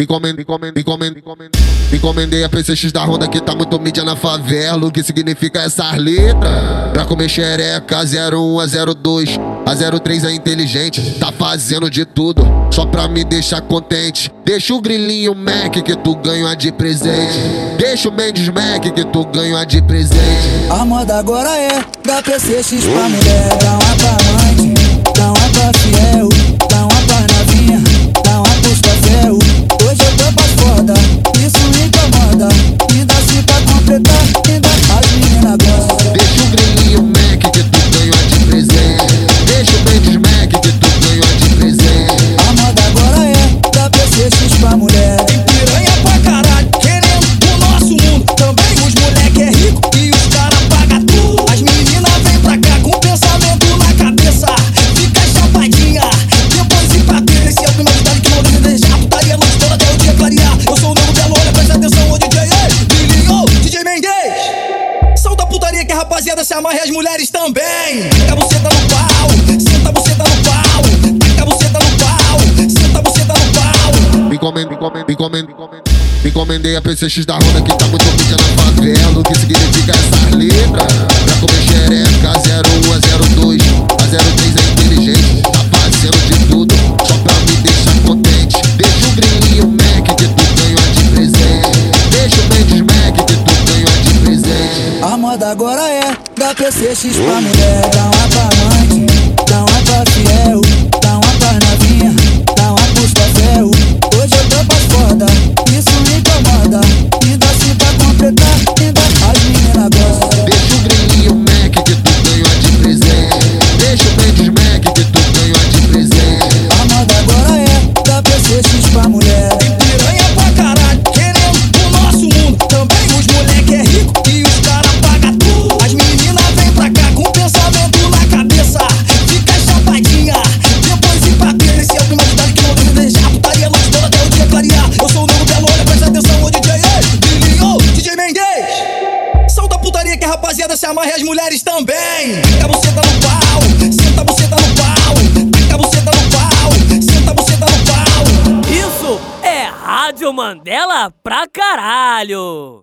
Encomendei, encomendei, encomendei, a PCX da Honda que tá muito mídia na favela. O que significa essas letras? Pra comer xereca, 01 a 02. A 03 é inteligente, tá fazendo de tudo só pra me deixar contente. Deixa o grilinho Mac que tu ganha de presente. Deixa o Mendes Mac que tu ganha de presente. A moda agora é da PCX pra mulher, que a rapaziada se amarra e as mulheres também. Taca a buceta no pau, senta a buceta no pau. Taca a buceta no pau, senta a buceta no pau. Encomendei, encomendei, encomendei, encomendei a PCX da Honda que tá muito mídia na favela. O que significa essas letras? Agora é da PCX pra mulher, dá Solta a putaria que a rapaziada se amarra e as mulheres também. Taca a buceta no pau, senta a buceta no pau. Taca a buceta no pau, senta a buceta no pau. Isso é Rádio Mandela pra caralho!